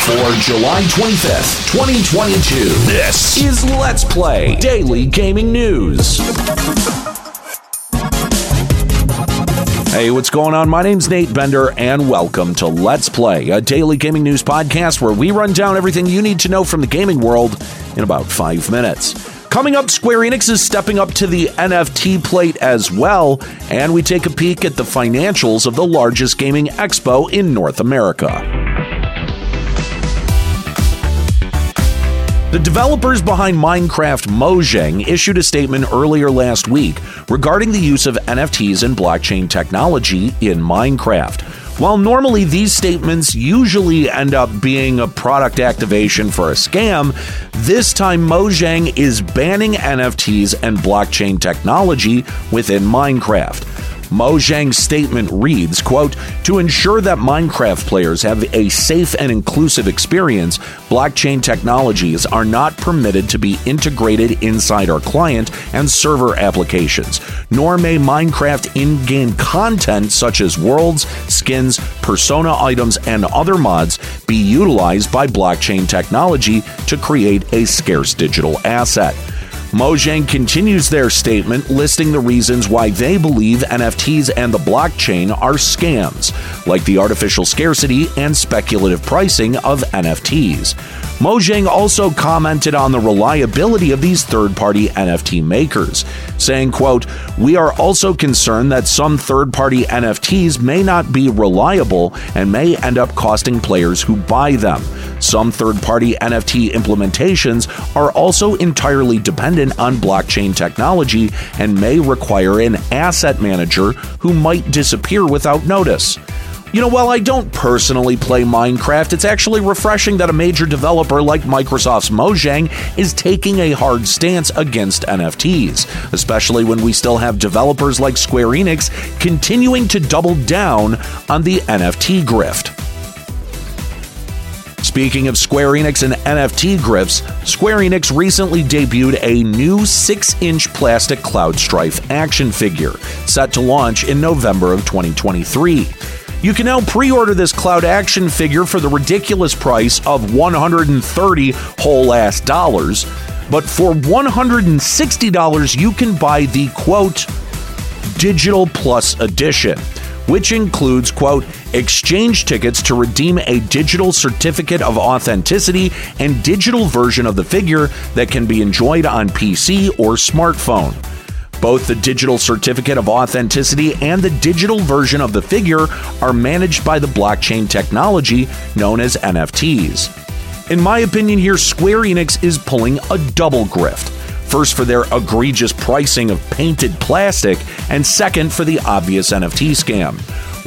For July 25th, 2022, this is Let's Play Daily Gaming News. Hey, what's going on? My name's Nate Bender, and welcome to Let's Play, a daily gaming news podcast where we run down everything you need to know from the gaming world in about five minutes. Coming up, Square Enix is stepping up to the NFT plate as well, and we take a peek at the financials of the largest gaming expo in North America. The developers behind Minecraft Mojang issued a statement earlier last week regarding the use of NFTs and blockchain technology in Minecraft. While normally these statements usually end up being a product activation for a scam, this time Mojang is banning NFTs and blockchain technology within Minecraft. Mojang's statement reads, quote, To ensure that Minecraft players have a safe and inclusive experience, blockchain technologies are not permitted to be integrated inside our client and server applications, nor may Minecraft in-game content such as worlds, skins, persona items, and other mods be utilized by blockchain technology to create a scarce digital asset. Mojang continues their statement listing the reasons why they believe NFTs and the blockchain are scams, like the artificial scarcity and speculative pricing of NFTs. Mojang also commented on the reliability of these third-party NFT makers, saying, quote, "We are also concerned that some third-party NFTs may not be reliable and may end up costing players who buy them. Some third-party NFT implementations are also entirely dependent on blockchain technology and may require an asset manager who might disappear without notice." You know, while I don't personally play Minecraft, it's actually refreshing that a major developer like Microsoft's Mojang is taking a hard stance against NFTs, especially when we still have developers like Square Enix continuing to double down on the NFT grift. Speaking of Square Enix and NFT grifts, Square Enix recently debuted a new 6 inch plastic Cloud Strife action figure, set to launch in November of 2023. You can now pre order this Cloud action figure for the ridiculous price of 130 whole ass dollars. But for $160, you can buy the quote, Digital Plus Edition, which includes, quote, exchange tickets to redeem a digital certificate of authenticity and digital version of the figure that can be enjoyed on PC or smartphone. Both the digital certificate of authenticity and the digital version of the figure are managed by the blockchain technology known as NFTs. In my opinion, here, Square Enix is pulling a double grift. First, for their egregious pricing of painted plastic, and second, for the obvious NFT scam.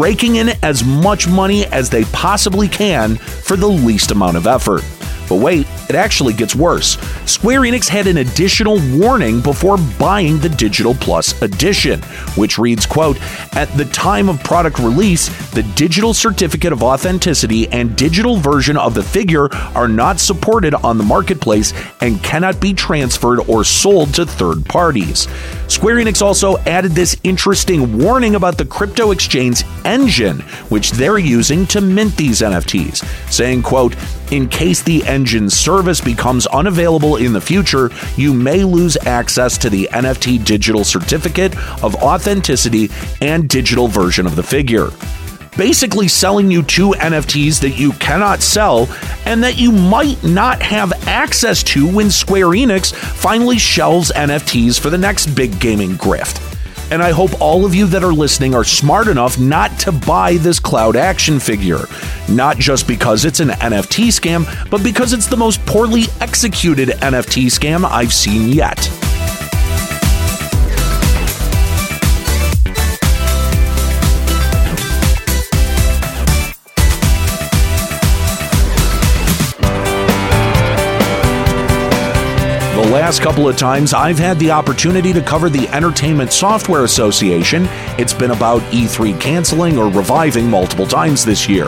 Raking in as much money as they possibly can for the least amount of effort. But wait, it actually gets worse. Square Enix had an additional warning before buying the Digital Plus edition, which reads, quote, "At the time of product release, the digital certificate of authenticity and digital version of the figure are not supported on the marketplace and cannot be transferred or sold to third parties." Square Enix also added this interesting warning about the crypto exchange Enjin, which they're using to mint these NFTs, saying, quote, in case the Enjin service becomes unavailable in the future, you may lose access to the NFT digital certificate of authenticity and digital version of the figure. Basically, selling you two NFTs that you cannot sell and that you might not have access to when Square Enix finally shelves NFTs for the next big gaming grift. And I hope all of you that are listening are smart enough not to buy this cloud action figure. Not just because it's an NFT scam, but because it's the most poorly executed NFT scam I've seen yet. Last couple of times I've had the opportunity to cover the Entertainment Software Association, it's been about E3 canceling or reviving multiple times this year.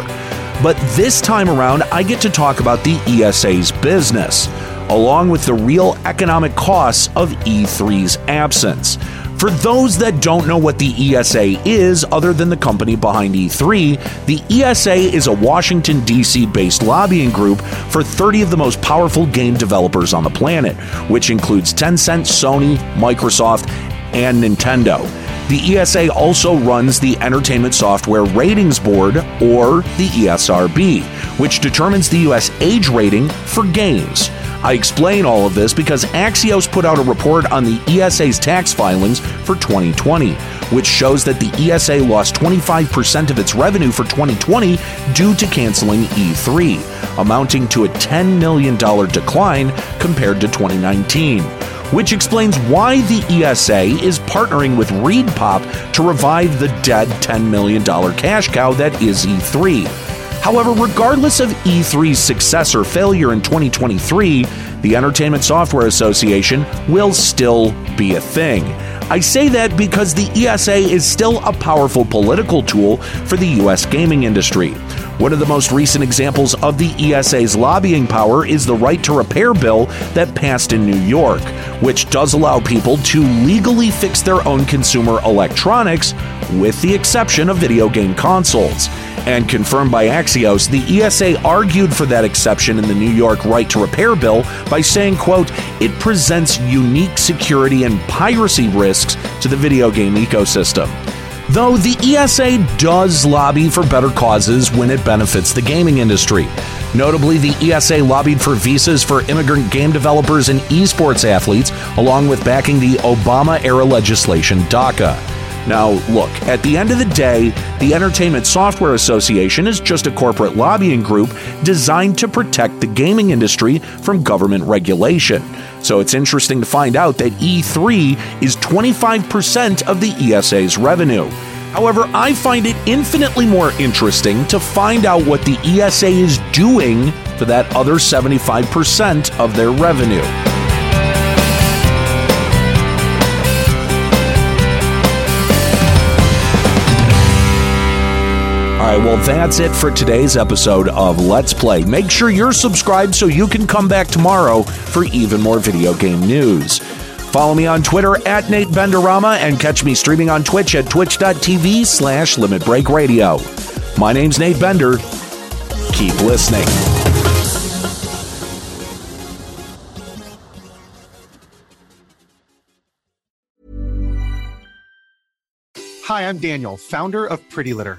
But this time around, I get to talk about the ESA's business, along with the real economic costs of E3's absence. For those that don't know what the ESA is, other than the company behind E3, the ESA is a Washington, D.C. based lobbying group for 30 of the most powerful game developers on the planet, which includes Tencent, Sony, Microsoft, and Nintendo. The ESA also runs the Entertainment Software Ratings Board, or the ESRB, which determines the U.S. age rating for games. I explain all of this because Axios put out a report on the ESA's tax filings for 2020, which shows that the ESA lost 25% of its revenue for 2020 due to canceling E3, amounting to a $10 million decline compared to 2019 which explains why the ESA is partnering with ReedPop to revive the dead $10 million cash cow that is E3. However, regardless of E3's success or failure in 2023, the Entertainment Software Association will still be a thing. I say that because the ESA is still a powerful political tool for the U.S. gaming industry. One of the most recent examples of the ESA's lobbying power is the right to repair bill that passed in New York, which does allow people to legally fix their own consumer electronics, with the exception of video game consoles. And confirmed by Axios, the ESA argued for that exception in the New York right to repair bill by saying, quote, it presents unique security and piracy risks to the video game ecosystem. Though the ESA does lobby for better causes when it benefits the gaming industry. Notably, the ESA lobbied for visas for immigrant game developers and esports athletes, along with backing the Obama era legislation DACA. Now, look, at the end of the day, the Entertainment Software Association is just a corporate lobbying group designed to protect the gaming industry from government regulation. So it's interesting to find out that E3 is 25% of the ESA's revenue. However, I find it infinitely more interesting to find out what the ESA is doing for that other 75% of their revenue. Well, that's it for today's episode of Let's Play. Make sure you're subscribed so you can come back tomorrow for even more video game news. Follow me on Twitter at Nate Benderama and catch me streaming on Twitch at twitch.tv slash Limit Break Radio. My name's Nate Bender. Keep listening. Hi, I'm Daniel, founder of Pretty Litter.